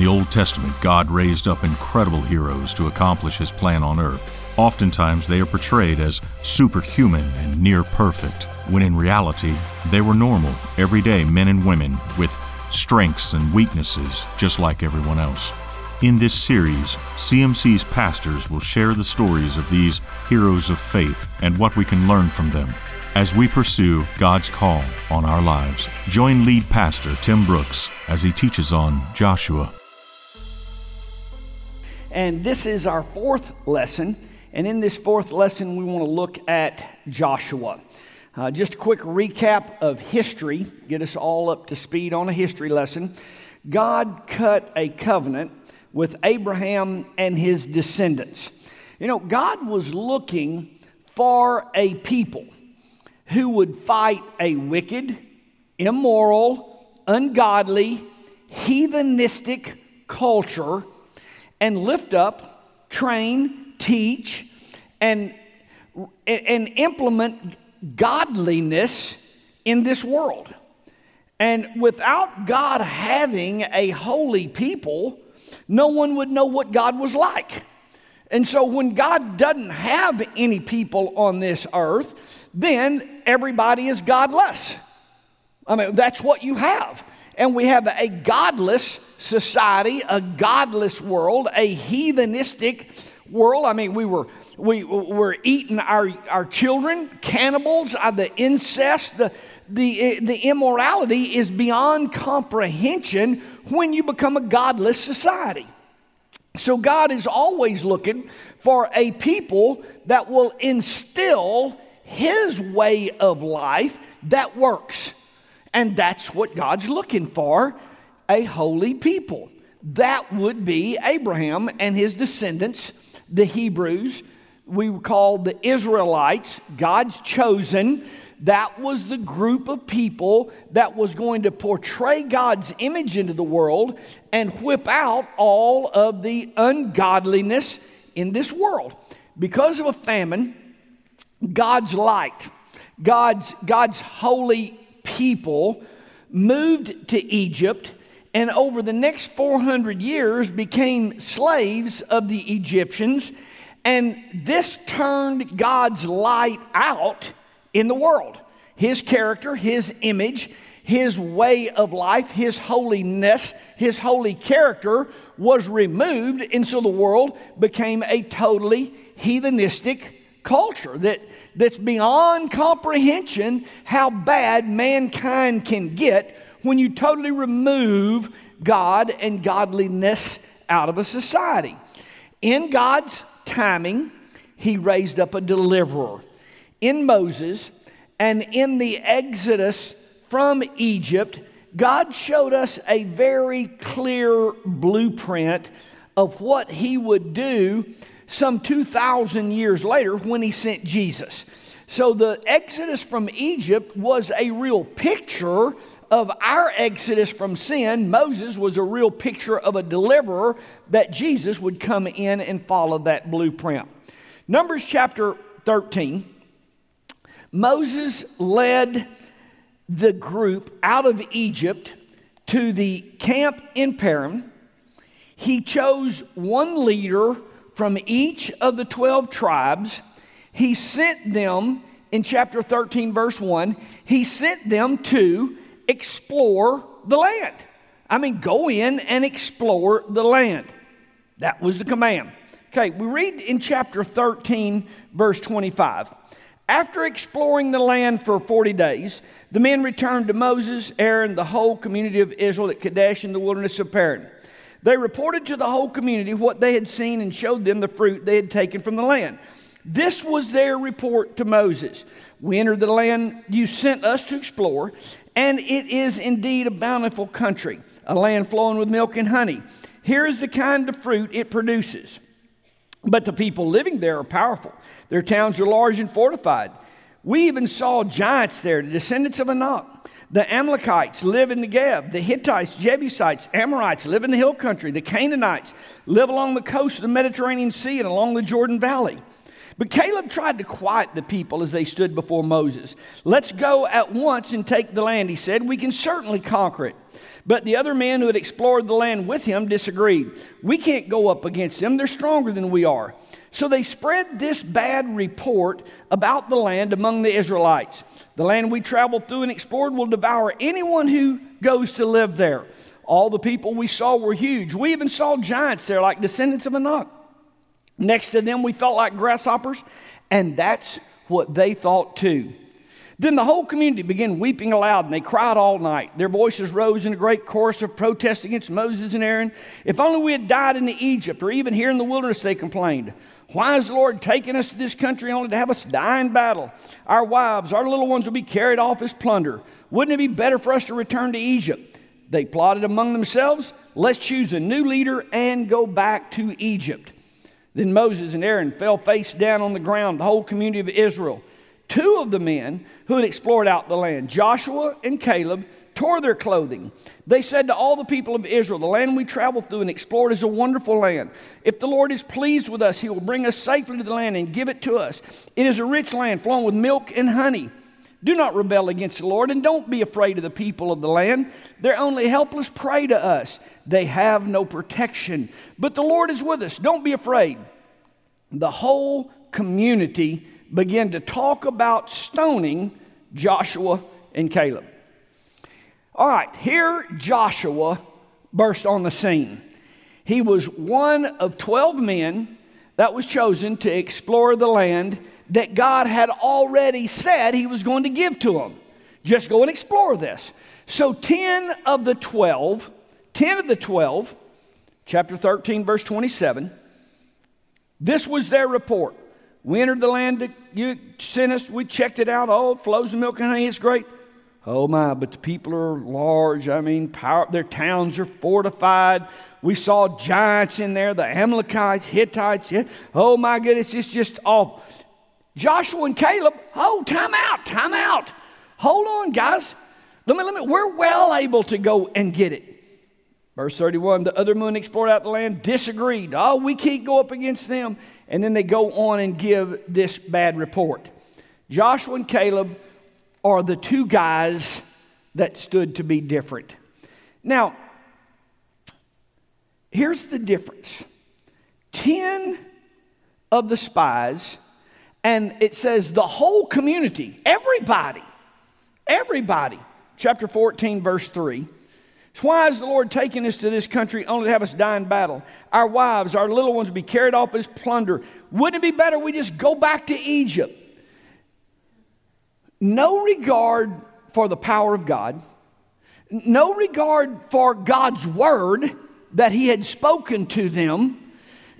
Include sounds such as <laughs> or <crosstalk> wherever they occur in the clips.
the Old Testament, God raised up incredible heroes to accomplish his plan on earth. Oftentimes, they are portrayed as superhuman and near perfect, when in reality, they were normal, everyday men and women with strengths and weaknesses just like everyone else. In this series, CMC's pastors will share the stories of these heroes of faith and what we can learn from them as we pursue God's call on our lives. Join lead pastor Tim Brooks as he teaches on Joshua. And this is our fourth lesson. And in this fourth lesson, we want to look at Joshua. Uh, just a quick recap of history, get us all up to speed on a history lesson. God cut a covenant with Abraham and his descendants. You know, God was looking for a people who would fight a wicked, immoral, ungodly, heathenistic culture and lift up, train, teach, and, and implement godliness in this world. And without God having a holy people, no one would know what God was like. And so when God doesn't have any people on this earth, then everybody is godless. I mean, that's what you have. And we have a godless society, a godless world, a heathenistic world. I mean, we were we were eating our, our children, cannibals, uh, the incest, the, the, the immorality is beyond comprehension when you become a godless society. So, God is always looking for a people that will instill His way of life that works. And that's what God's looking for a holy people. That would be Abraham and his descendants, the Hebrews. We call the Israelites, God's chosen that was the group of people that was going to portray God's image into the world and whip out all of the ungodliness in this world. Because of a famine, God's light, God's, God's holy people moved to Egypt and over the next 400 years became slaves of the Egyptians. And this turned God's light out in the world. His character, His image, His way of life, His holiness, His holy character was removed, and so the world became a totally heathenistic culture that, that's beyond comprehension how bad mankind can get when you totally remove God and godliness out of a society. In God's timing, He raised up a deliverer in Moses and in the Exodus from Egypt, God showed us a very clear blueprint of what He would do some 2,000 years later when He sent Jesus. So the Exodus from Egypt was a real picture of our exodus from sin. Moses was a real picture of a deliverer that Jesus would come in and follow that blueprint. Numbers chapter 13 Moses led the group out of Egypt to the camp in Paran. He chose one leader from each of the 12 tribes. He sent them, in chapter 13, verse 1, he sent them to explore the land. I mean, go in and explore the land. That was the command. Okay, we read in chapter 13, verse 25. After exploring the land for 40 days, the men returned to Moses, Aaron, the whole community of Israel at Kadesh in the wilderness of Paran. They reported to the whole community what they had seen and showed them the fruit they had taken from the land. This was their report to Moses. We entered the land you sent us to explore, and it is indeed a bountiful country, a land flowing with milk and honey. Here is the kind of fruit it produces. But the people living there are powerful. Their towns are large and fortified. We even saw giants there, the descendants of Anak. The Amalekites live in the Negev. The Hittites, Jebusites, Amorites live in the hill country. The Canaanites live along the coast of the Mediterranean Sea and along the Jordan Valley. But Caleb tried to quiet the people as they stood before Moses. Let's go at once and take the land, he said. We can certainly conquer it. But the other men who had explored the land with him disagreed. We can't go up against them, they're stronger than we are. So they spread this bad report about the land among the Israelites. The land we traveled through and explored will devour anyone who goes to live there. All the people we saw were huge. We even saw giants there, like descendants of Anak. Next to them, we felt like grasshoppers, and that's what they thought too. Then the whole community began weeping aloud, and they cried all night. Their voices rose in a great chorus of protest against Moses and Aaron. If only we had died in Egypt, or even here in the wilderness, they complained. Why has the Lord taken us to this country only to have us die in battle? Our wives, our little ones will be carried off as plunder. Wouldn't it be better for us to return to Egypt? They plotted among themselves, let's choose a new leader and go back to Egypt. Then Moses and Aaron fell face down on the ground, the whole community of Israel. Two of the men who had explored out the land, Joshua and Caleb, tore their clothing. They said to all the people of Israel, The land we traveled through and explored is a wonderful land. If the Lord is pleased with us, he will bring us safely to the land and give it to us. It is a rich land flowing with milk and honey. Do not rebel against the Lord and don't be afraid of the people of the land. They're only helpless prey to us. They have no protection. But the Lord is with us. Don't be afraid. The whole community began to talk about stoning Joshua and Caleb. All right, here Joshua burst on the scene. He was one of 12 men that was chosen to explore the land that God had already said he was going to give to them. Just go and explore this. So 10 of the 12, 10 of the 12, chapter 13, verse 27, this was their report. We entered the land that you sent us. We checked it out. Oh, it flows of milk and honey. It's great. Oh my, but the people are large. I mean, power, their towns are fortified. We saw giants in there, the Amalekites, Hittites. Oh my goodness, it's just all. Joshua and Caleb, oh, time out, time out. Hold on, guys. Let me, let me, we're well able to go and get it. Verse 31 the other men explored out the land, disagreed. Oh, we can't go up against them. And then they go on and give this bad report. Joshua and Caleb are the two guys that stood to be different. Now, here's the difference 10 of the spies, and it says the whole community, everybody, everybody, chapter 14, verse 3. Why is the Lord taking us to this country only to have us die in battle? Our wives, our little ones be carried off as plunder. Wouldn't it be better we just go back to Egypt? No regard for the power of God, no regard for God's word that He had spoken to them,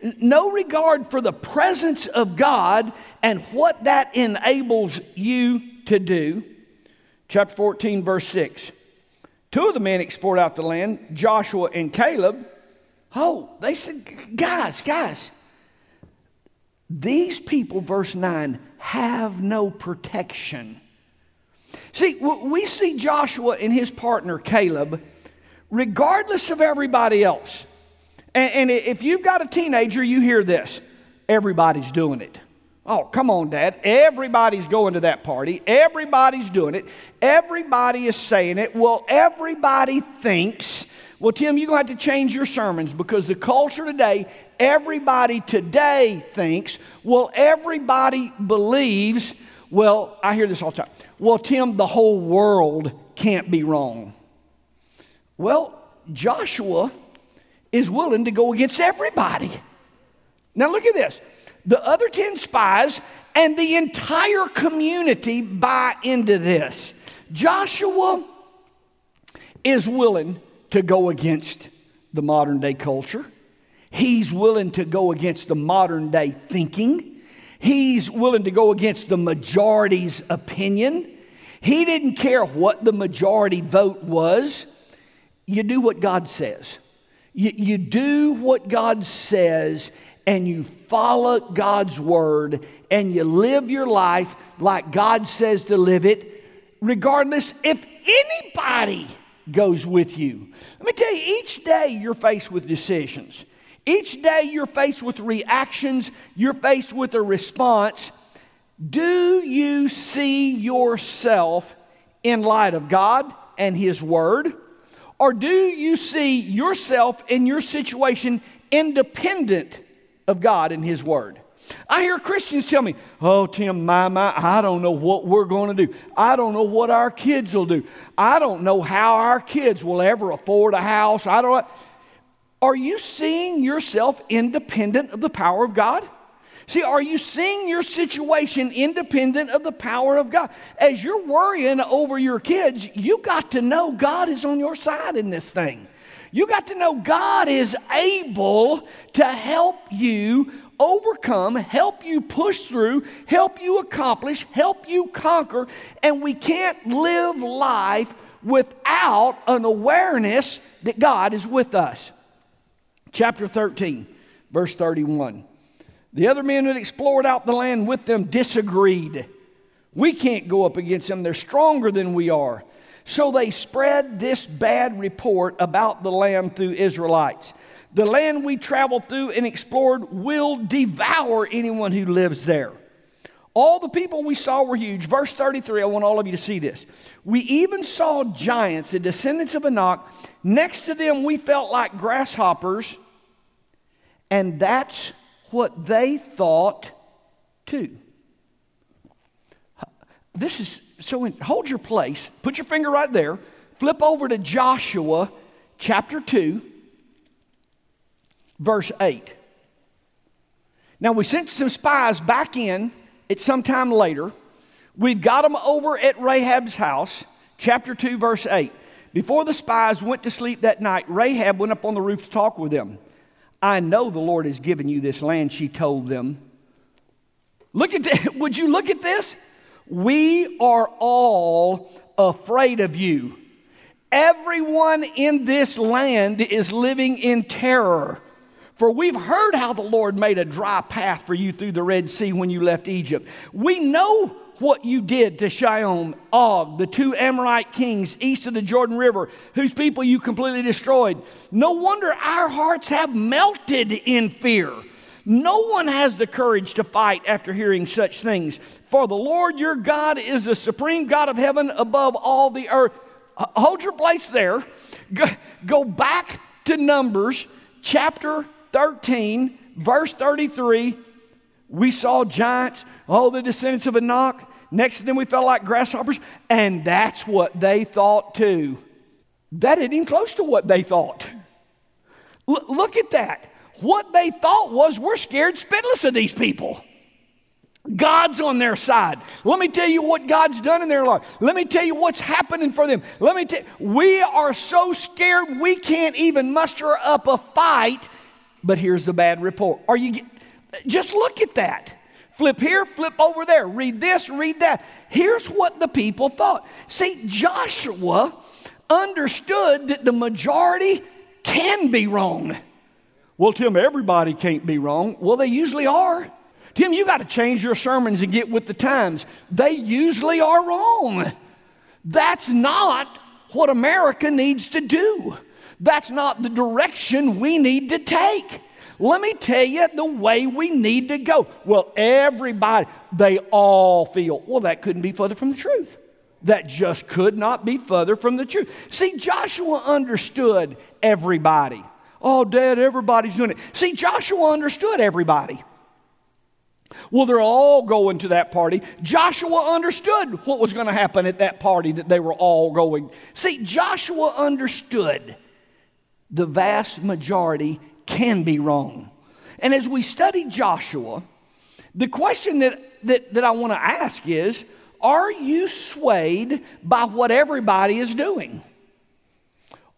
no regard for the presence of God and what that enables you to do. Chapter 14, verse 6. Two of the men explored out the land, Joshua and Caleb. Oh, they said, guys, guys, these people, verse 9, have no protection. See, we see Joshua and his partner Caleb, regardless of everybody else. And, if you've got a teenager, you hear this everybody's doing it. Oh, come on, Dad. Everybody's going to that party. Everybody's doing it. Everybody is saying it. Well, everybody thinks. Well, Tim, you're going to have to change your sermons because the culture today, everybody today thinks, well, everybody believes. Well, I hear this all the time. Well, Tim, the whole world can't be wrong. Well, Joshua is willing to go against everybody. Now, look at this the other 10 spies and the entire community buy into this. Joshua is willing to go against the modern day culture. He's willing to go against the modern day thinking. He's willing to go against the majority's opinion. He didn't care what the majority vote was. You do what God says. You, you do what God says, and you follow God's word and you live your life like God says to live it, regardless if anybody goes with you. Let me tell you, each day you're faced with decisions. Each day you're faced with reactions, you're faced with a response. Do you see yourself in light of God and His Word? Or do you see yourself in your situation independent of God and His Word? I hear Christians tell me, Oh, Tim, my, my, I don't know what we're going to do. I don't know what our kids will do. I don't know how our kids will ever afford a house. I don't Are you seeing yourself independent of the power of God? See, are you seeing your situation independent of the power of God? As you're worrying over your kids, you got to know God is on your side in this thing. You got to know God is able to help you overcome, help you push through, help you accomplish, help you conquer. And we can't live life without an awareness that God is with us. Chapter 13, verse 31. The other men that explored out the land with them disagreed. We can't go up against them, they're stronger than we are. So they spread this bad report about the land through Israelites. The land we traveled through and explored will devour anyone who lives there. All the people we saw were huge. Verse 33, I want all of you to see this. We even saw giants, the descendants of Anak. Next to them, we felt like grasshoppers, and that's what they thought too. This is so, in, hold your place, put your finger right there, flip over to Joshua chapter 2, verse 8. Now, we sent some spies back in at some time later. We've got them over at Rahab's house, chapter 2, verse 8. Before the spies went to sleep that night, Rahab went up on the roof to talk with them. I know the Lord has given you this land, she told them. Look at that. <laughs> Would you look at this? We are all afraid of you. Everyone in this land is living in terror. For we've heard how the Lord made a dry path for you through the Red Sea when you left Egypt. We know what you did to Sihon, Og, the two Amorite kings east of the Jordan River, whose people you completely destroyed. No wonder our hearts have melted in fear. No one has the courage to fight after hearing such things. For the Lord your God is the supreme God of heaven above all the earth. Hold your place there. Go, go back to Numbers chapter 13, verse 33. We saw giants, all the descendants of Anak. Next to them, we felt like grasshoppers, and that's what they thought too. That isn't even close to what they thought. L- look at that. What they thought was, we're scared spitless of these people. God's on their side. Let me tell you what God's done in their life. Let me tell you what's happening for them. Let me tell we are so scared we can't even muster up a fight. But here's the bad report. Are you just look at that. Flip here, flip over there. Read this, read that. Here's what the people thought. See, Joshua understood that the majority can be wrong. Well, Tim, everybody can't be wrong. Well, they usually are. Tim, you got to change your sermons and get with the times. They usually are wrong. That's not what America needs to do. That's not the direction we need to take. Let me tell you the way we need to go. Well, everybody, they all feel, well, that couldn't be further from the truth. That just could not be further from the truth. See, Joshua understood everybody. Oh, Dad, everybody's doing it. See, Joshua understood everybody. Well, they're all going to that party. Joshua understood what was going to happen at that party that they were all going. See, Joshua understood the vast majority can be wrong. And as we study Joshua, the question that, that, that I want to ask is Are you swayed by what everybody is doing?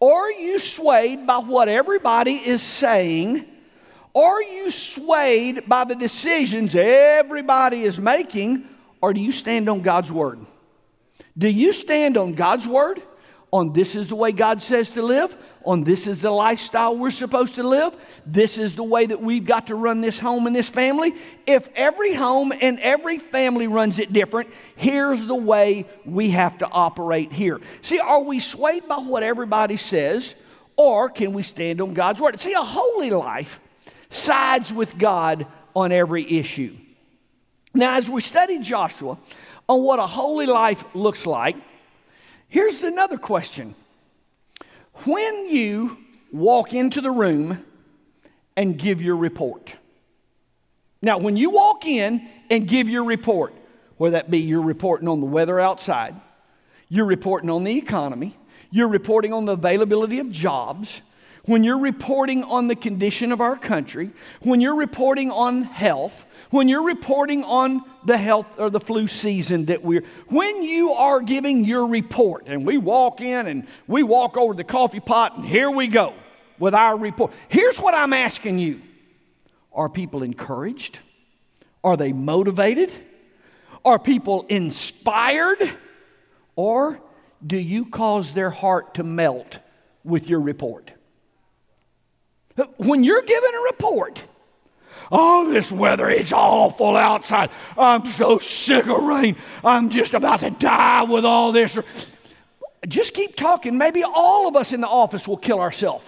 Are you swayed by what everybody is saying? Are you swayed by the decisions everybody is making? Or do you stand on God's word? Do you stand on God's word? On this is the way God says to live? on this is the lifestyle we're supposed to live. This is the way that we've got to run this home and this family. If every home and every family runs it different, here's the way we have to operate here. See, are we swayed by what everybody says, or can we stand on God's word? See, a holy life sides with God on every issue. Now, as we study Joshua on what a holy life looks like, here's another question. When you walk into the room and give your report, now, when you walk in and give your report, whether that be you're reporting on the weather outside, you're reporting on the economy, you're reporting on the availability of jobs, when you're reporting on the condition of our country, when you're reporting on health, when you're reporting on the health or the flu season that we're, when you are giving your report, and we walk in and we walk over the coffee pot, and here we go with our report. Here's what I'm asking you Are people encouraged? Are they motivated? Are people inspired? Or do you cause their heart to melt with your report? When you're given a report, oh, this weather, it's awful outside. I'm so sick of rain. I'm just about to die with all this. Just keep talking. Maybe all of us in the office will kill ourselves.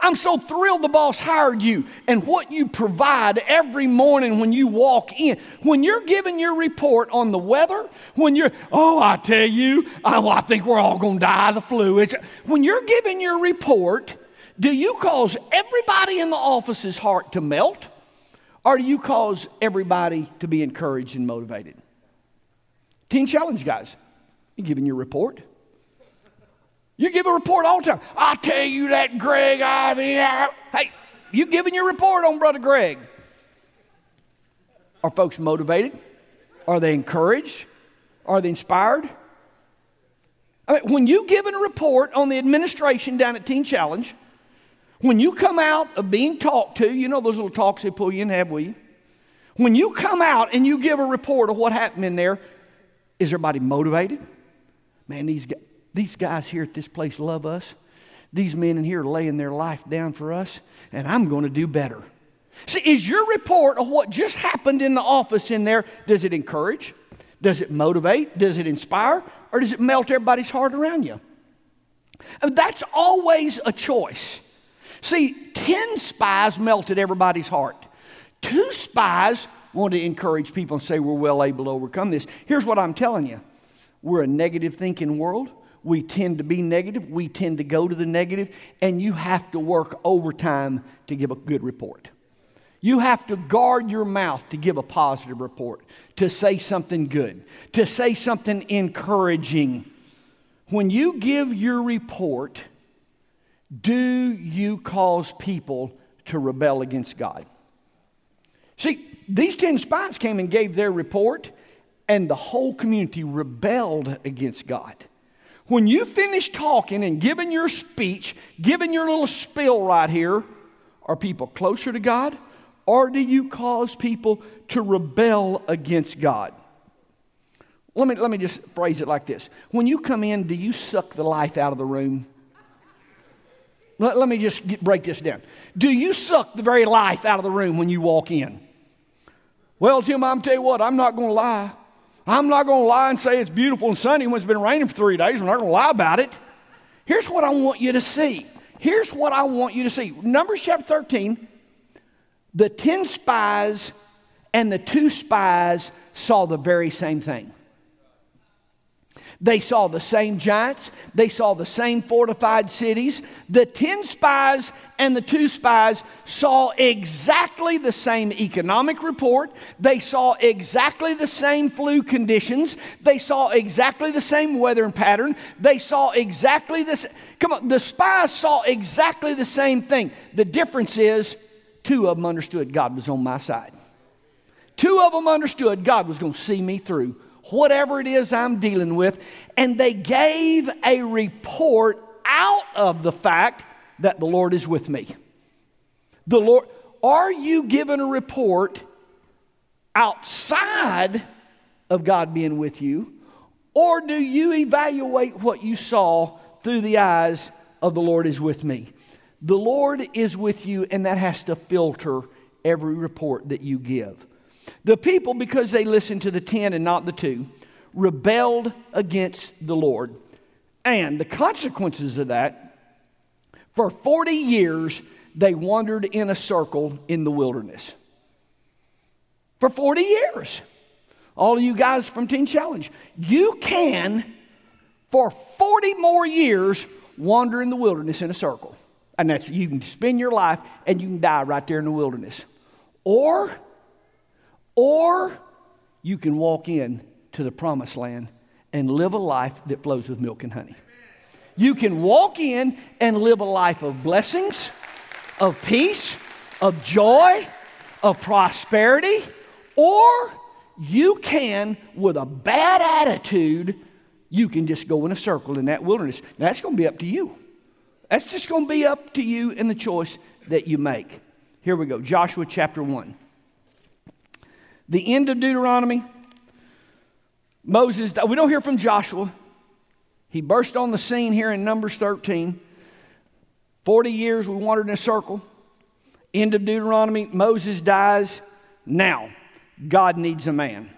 I'm so thrilled the boss hired you and what you provide every morning when you walk in. When you're giving your report on the weather, when you're, oh, I tell you, I, well, I think we're all going to die of the flu. It's, when you're giving your report, do you cause everybody in the office's heart to melt or do you cause everybody to be encouraged and motivated? Teen Challenge, guys. you're giving your report? You give a report all the time. I tell you that Greg, I mean, hey, you giving your report on Brother Greg. Are folks motivated? Are they encouraged? Are they inspired? I mean, when you give a report on the administration down at Teen Challenge, when you come out of being talked to, you know those little talks they pull you in have, we? When you come out and you give a report of what happened in there, is everybody motivated? Man, these guys, these guys here at this place love us. These men in here are laying their life down for us, and I'm going to do better. See, is your report of what just happened in the office in there, does it encourage? Does it motivate? Does it inspire? Or does it melt everybody's heart around you? And that's always a choice. See, 10 spies melted everybody's heart. Two spies want to encourage people and say we're well able to overcome this. Here's what I'm telling you we're a negative thinking world we tend to be negative, we tend to go to the negative, and you have to work overtime to give a good report. You have to guard your mouth to give a positive report, to say something good, to say something encouraging. When you give your report, do you cause people to rebel against God? See, these 10 spies came and gave their report, and the whole community rebelled against God. When you finish talking and giving your speech, giving your little spill right here, are people closer to God or do you cause people to rebel against God? Let me, let me just phrase it like this. When you come in, do you suck the life out of the room? Let, let me just get, break this down. Do you suck the very life out of the room when you walk in? Well, Tim, I'm tell you what, I'm not going to lie. I'm not going to lie and say it's beautiful and sunny when it's been raining for three days. I'm not going to lie about it. Here's what I want you to see. Here's what I want you to see. Numbers chapter 13, the 10 spies and the two spies saw the very same thing. They saw the same giants. They saw the same fortified cities. The 10 spies and the two spies saw exactly the same economic report. They saw exactly the same flu conditions. They saw exactly the same weather pattern. They saw exactly this. Come on, the spies saw exactly the same thing. The difference is two of them understood God was on my side. Two of them understood God was going to see me through whatever it is I'm dealing with. And they gave a report out of the fact that the Lord is with me. The Lord, are you given a report outside of God being with you? Or do you evaluate what you saw through the eyes of the Lord is with me? The Lord is with you, and that has to filter every report that you give. The people, because they listened to the 10 and not the two, rebelled against the Lord. And the consequences of that, for 40 years, they wandered in a circle in the wilderness for 40 years. All of you guys from Teen Challenge, you can, for 40 more years, wander in the wilderness in a circle. And that's, you can spend your life and you can die right there in the wilderness. Or, or you can walk in to the promised land and live a life that flows with milk and honey. You can walk in and live a life of blessings, of peace, of joy, of prosperity, or you can, with a bad attitude, you can just go in a circle in that wilderness. Now, that's going to be up to you. That's just going to be up to you and the choice that you make. Here we go Joshua chapter 1. The end of Deuteronomy. Moses, we don't hear from Joshua. He burst on the scene here in Numbers 13. 40 years we wandered in a circle. End of Deuteronomy, Moses dies. Now, God needs a man.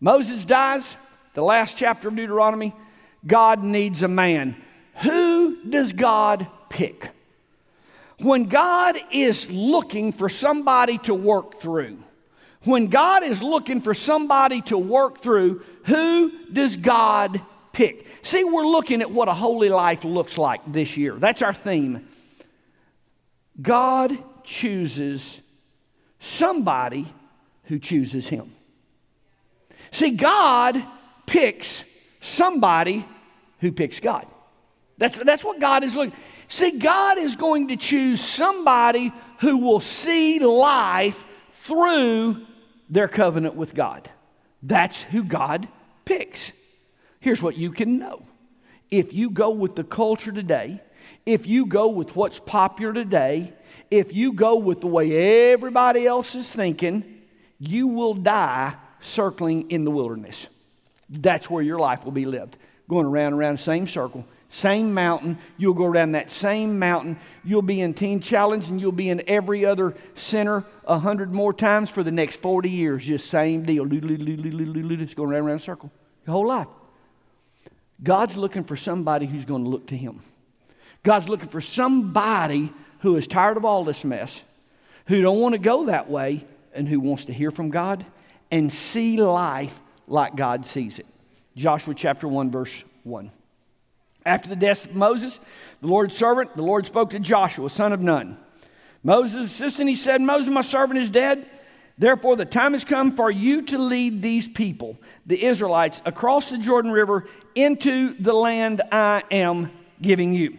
Moses dies, the last chapter of Deuteronomy. God needs a man. Who does God pick? When God is looking for somebody to work through, when God is looking for somebody to work through, who does God pick? See, we're looking at what a holy life looks like this year. That's our theme. God chooses somebody who chooses him. See, God picks somebody who picks God. That's, that's what God is looking. See, God is going to choose somebody who will see life through their covenant with God. That's who God picks. Here's what you can know. If you go with the culture today, if you go with what's popular today, if you go with the way everybody else is thinking, you will die circling in the wilderness. That's where your life will be lived. Going around and around the same circle, same mountain. You'll go around that same mountain. You'll be in Teen Challenge and you'll be in every other center a hundred more times for the next 40 years. Just same deal. Just going around around a circle your whole life. God's looking for somebody who's going to look to Him. God's looking for somebody who is tired of all this mess, who don't want to go that way, and who wants to hear from God and see life like God sees it. Joshua chapter 1, verse 1. After the death of Moses, the Lord's servant, the Lord spoke to Joshua, son of Nun. Moses' assistant, he said, Moses, my servant, is dead. Therefore, the time has come for you to lead these people, the Israelites, across the Jordan River into the land I am giving you.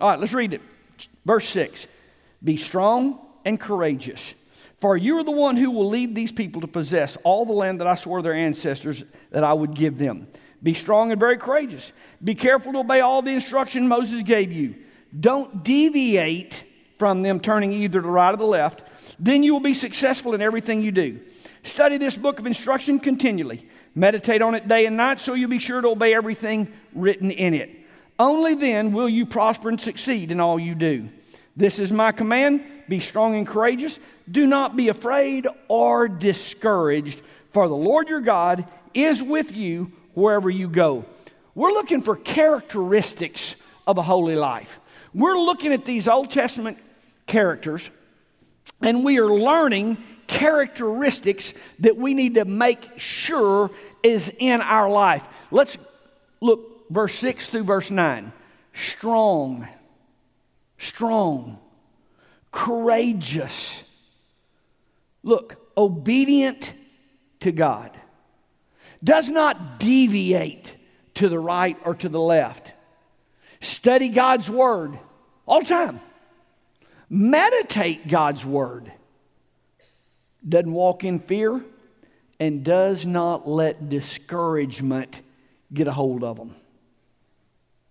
All right, let's read it. Verse 6 Be strong and courageous. For you are the one who will lead these people to possess all the land that I swore their ancestors that I would give them. Be strong and very courageous. Be careful to obey all the instruction Moses gave you. Don't deviate from them, turning either to the right or the left. Then you will be successful in everything you do. Study this book of instruction continually. Meditate on it day and night so you'll be sure to obey everything written in it. Only then will you prosper and succeed in all you do. This is my command be strong and courageous. Do not be afraid or discouraged, for the Lord your God is with you wherever you go. We're looking for characteristics of a holy life. We're looking at these Old Testament characters and we are learning characteristics that we need to make sure is in our life. Let's look verse 6 through verse 9. Strong, strong, courageous. Look, obedient to God. Does not deviate to the right or to the left. Study God's word all the time. Meditate God's word. Doesn't walk in fear and does not let discouragement get a hold of them.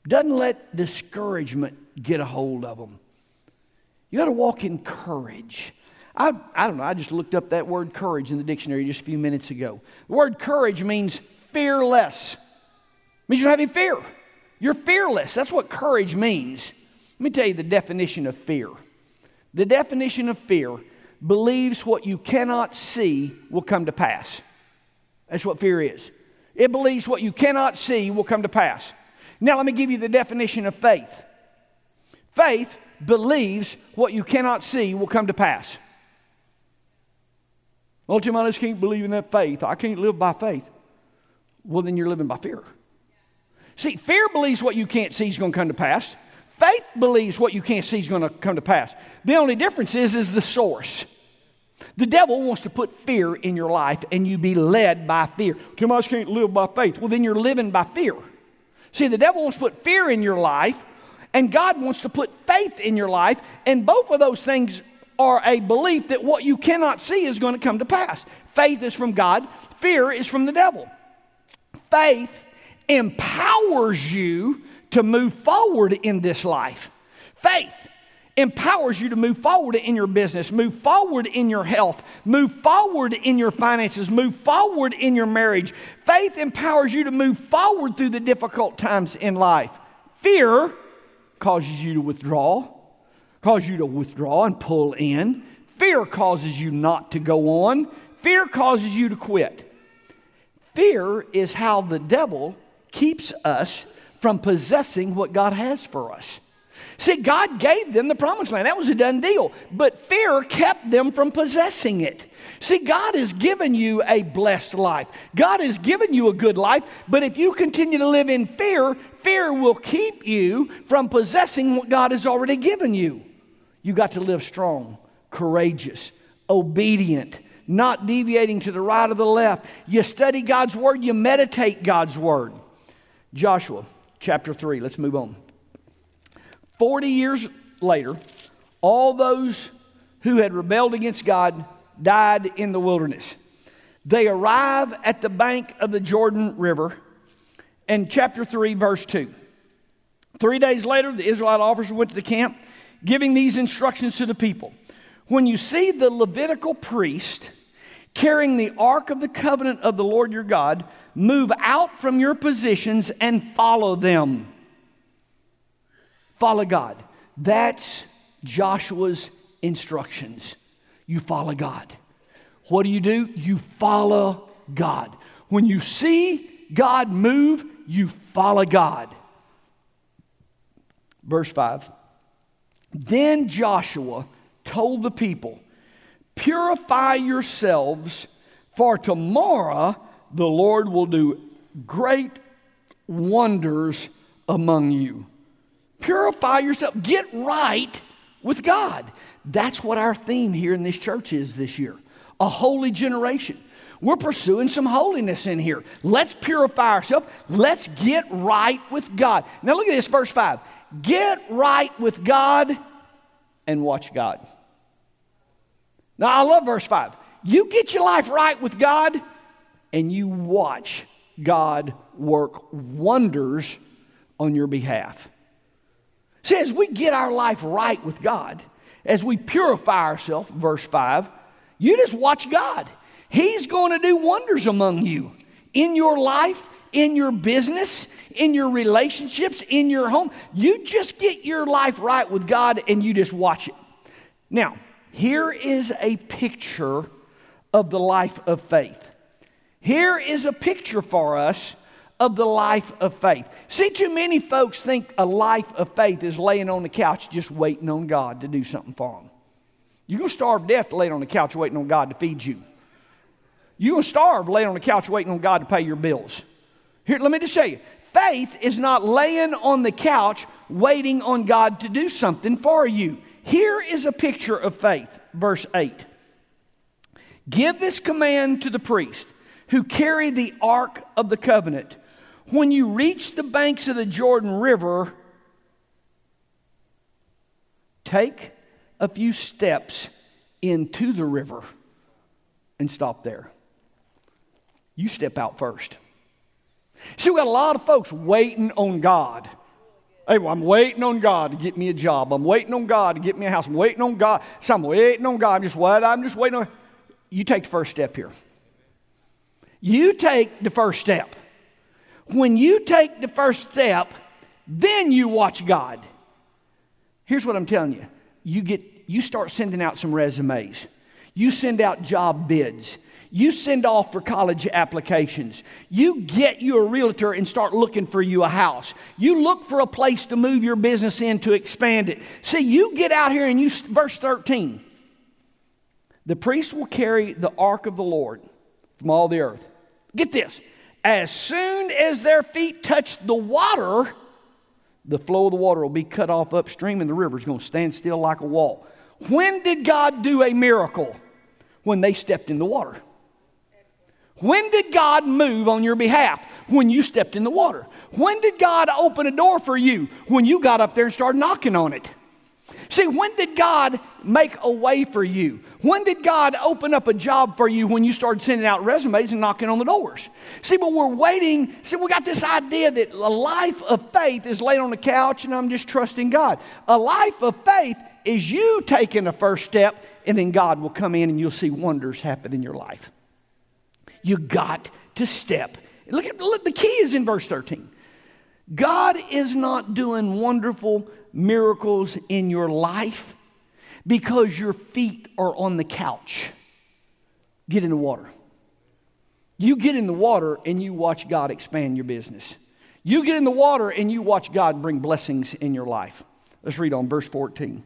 Doesn't let discouragement get a hold of them. You got to walk in courage. I, I don't know, I just looked up that word courage in the dictionary just a few minutes ago. The word courage means fearless. It means you don't have any fear. You're fearless. That's what courage means. Let me tell you the definition of fear. The definition of fear believes what you cannot see will come to pass. That's what fear is. It believes what you cannot see will come to pass. Now, let me give you the definition of faith. Faith believes what you cannot see will come to pass. Well, Tim, I just can't believe in that faith. I can't live by faith. Well, then you're living by fear. See, fear believes what you can't see is going to come to pass. Faith believes what you can't see is going to come to pass. The only difference is, is the source. The devil wants to put fear in your life and you be led by fear. I just can't live by faith. Well, then you're living by fear. See, the devil wants to put fear in your life, and God wants to put faith in your life, and both of those things are a belief that what you cannot see is going to come to pass. Faith is from God, fear is from the devil. Faith empowers you to move forward in this life. Faith empowers you to move forward in your business, move forward in your health, move forward in your finances, move forward in your marriage. Faith empowers you to move forward through the difficult times in life. Fear causes you to withdraw, causes you to withdraw and pull in. Fear causes you not to go on. Fear causes you to quit. Fear is how the devil keeps us from possessing what God has for us. See, God gave them the promised land. That was a done deal. But fear kept them from possessing it. See, God has given you a blessed life. God has given you a good life. But if you continue to live in fear, fear will keep you from possessing what God has already given you. You got to live strong, courageous, obedient, not deviating to the right or the left. You study God's word, you meditate God's word. Joshua chapter 3, let's move on. 40 years later, all those who had rebelled against God died in the wilderness. They arrive at the bank of the Jordan River, and chapter 3, verse 2. Three days later, the Israelite officers went to the camp, giving these instructions to the people. When you see the Levitical priest carrying the ark of the covenant of the Lord your God, move out from your positions and follow them. Follow God. That's Joshua's instructions. You follow God. What do you do? You follow God. When you see God move, you follow God. Verse 5. Then Joshua told the people, Purify yourselves, for tomorrow the Lord will do great wonders among you. Purify yourself. Get right with God. That's what our theme here in this church is this year a holy generation. We're pursuing some holiness in here. Let's purify ourselves. Let's get right with God. Now, look at this, verse 5. Get right with God and watch God. Now, I love verse 5. You get your life right with God and you watch God work wonders on your behalf. See, as we get our life right with God, as we purify ourselves, verse 5, you just watch God. He's going to do wonders among you in your life, in your business, in your relationships, in your home. You just get your life right with God and you just watch it. Now, here is a picture of the life of faith. Here is a picture for us of the life of faith. See, too many folks think a life of faith is laying on the couch just waiting on God to do something for them. You're going to starve to death laying on the couch waiting on God to feed you. You're going to starve laying on the couch waiting on God to pay your bills. Here, let me just show you. faith is not laying on the couch waiting on God to do something for you. Here is a picture of faith, verse 8. Give this command to the priest who carry the ark of the covenant when you reach the banks of the Jordan River, take a few steps into the river and stop there. You step out first. See, we got a lot of folks waiting on God. Hey, well, I'm waiting on God to get me a job. I'm waiting on God to get me a house. I'm waiting on God. So I'm waiting on God. I'm just what? I'm just waiting on. You take the first step here. You take the first step. When you take the first step, then you watch God. Here's what I'm telling you. You get you start sending out some resumes. You send out job bids. You send off for college applications. You get you a realtor and start looking for you a house. You look for a place to move your business in to expand it. See, you get out here and you, verse 13, the priest will carry the ark of the Lord from all the earth. Get this. As soon as their feet touch the water, the flow of the water will be cut off upstream and the river is going to stand still like a wall. When did God do a miracle? When they stepped in the water. When did God move on your behalf? When you stepped in the water. When did God open a door for you? When you got up there and started knocking on it. See, when did God make a way for you? When did God open up a job for you when you started sending out resumes and knocking on the doors? See, but we're waiting. See, we got this idea that a life of faith is laid on the couch and I'm just trusting God. A life of faith is you taking a first step and then God will come in and you'll see wonders happen in your life. You got to step. Look at look, the key is in verse 13. God is not doing wonderful miracles in your life because your feet are on the couch. Get in the water. You get in the water and you watch God expand your business. You get in the water and you watch God bring blessings in your life. Let's read on verse 14.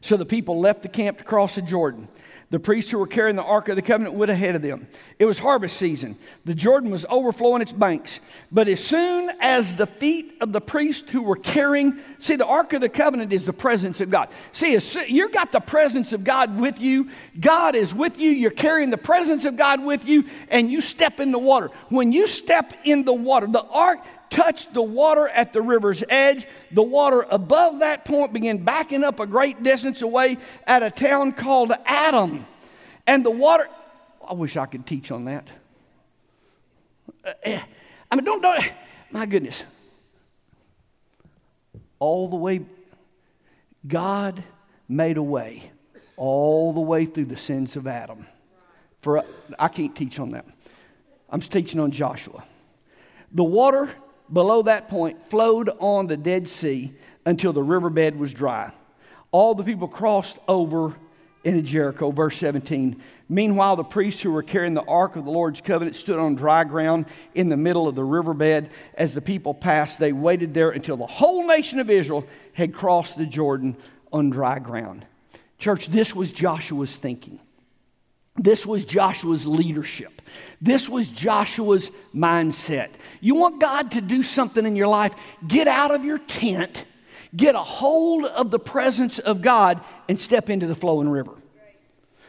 So the people left the camp to cross the Jordan. The priests who were carrying the Ark of the Covenant went ahead of them. It was harvest season. The Jordan was overflowing its banks. But as soon as the feet of the priests who were carrying, see, the Ark of the Covenant is the presence of God. See, you've got the presence of God with you. God is with you. You're carrying the presence of God with you, and you step in the water. When you step in the water, the Ark, touched the water at the river's edge. The water above that point began backing up a great distance away at a town called Adam. And the water, I wish I could teach on that. Uh, eh, I mean, don't, don't, my goodness. All the way, God made a way all the way through the sins of Adam. For I can't teach on that. I'm teaching on Joshua. The water below that point flowed on the Dead Sea until the riverbed was dry. All the people crossed over into Jericho, verse 17. Meanwhile, the priests who were carrying the ark of the Lord's covenant stood on dry ground in the middle of the riverbed. As the people passed, they waited there until the whole nation of Israel had crossed the Jordan on dry ground. Church, this was Joshua's thinking. This was Joshua's leadership. This was Joshua's mindset. You want God to do something in your life, get out of your tent, get a hold of the presence of God, and step into the flowing river.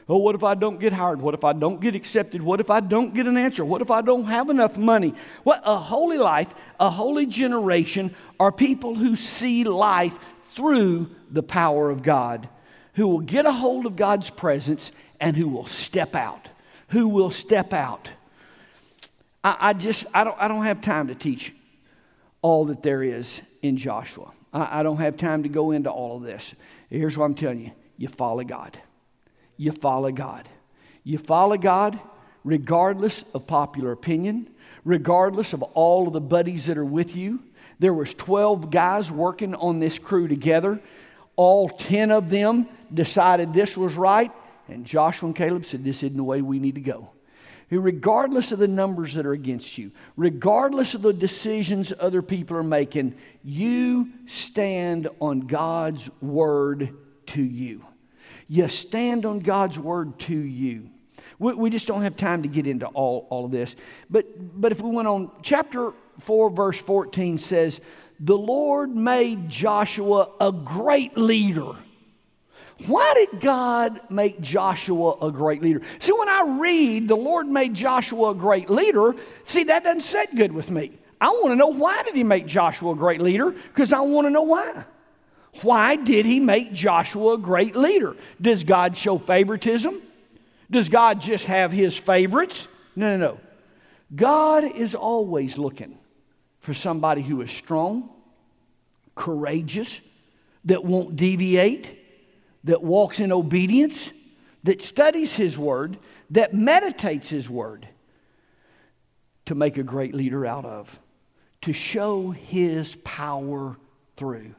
Oh, what if I don't get hired? What if I don't get accepted? What if I don't get an answer? What if I don't have enough money? What a holy life, a holy generation are people who see life through the power of God, who will get a hold of God's presence and who will step out. Who will step out. I, I just, I don't, I don't have time to teach all that there is in Joshua. I, I don't have time to go into all of this. Here's what I'm telling you you follow God. You follow God. You follow God regardless of popular opinion, regardless of all of the buddies that are with you. There was 12 guys working on this crew together. All 10 of them decided this was right and Joshua and Caleb said, This isn't the way we need to go. Regardless of the numbers that are against you, regardless of the decisions other people are making, you stand on God's word to you. You stand on God's word to you. We, we just don't have time to get into all, all of this. But, but if we went on, chapter 4, verse 14 says, The Lord made Joshua a great leader why did God make Joshua a great leader? See, when I read the Lord made Joshua a great leader, see, that doesn't sit good with me. I want to know why did he make Joshua a great leader? Because I want to know why. Why did he make Joshua a great leader? Does God show favoritism? Does God just have his favorites? No, no, no. God is always looking for somebody who is strong, courageous, that won't deviate, that walks in obedience, that studies His Word, that meditates His Word to make a great leader out of, to show His power through.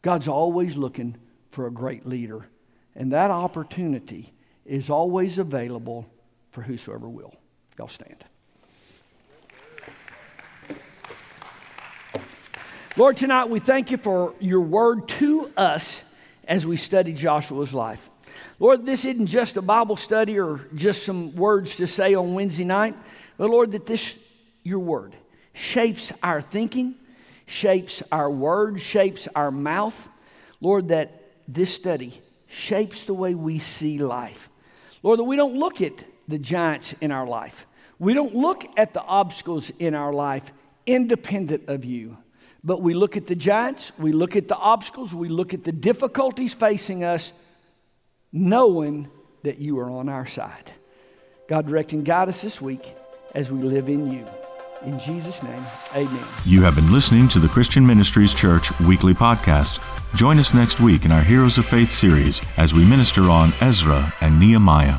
God's always looking for a great leader, and that opportunity is always available for whosoever will. Y'all stand. Lord, tonight we thank you for your word to us as we study Joshua's life. Lord, this isn't just a Bible study or just some words to say on Wednesday night, but Lord, that this, your word, shapes our thinking, shapes our words, shapes our mouth. Lord, that this study shapes the way we see life. Lord, that we don't look at the giants in our life, we don't look at the obstacles in our life independent of you. But we look at the giants, we look at the obstacles, we look at the difficulties facing us, knowing that you are on our side. God, direct and guide us this week as we live in you. In Jesus' name, amen. You have been listening to the Christian Ministries Church weekly podcast. Join us next week in our Heroes of Faith series as we minister on Ezra and Nehemiah.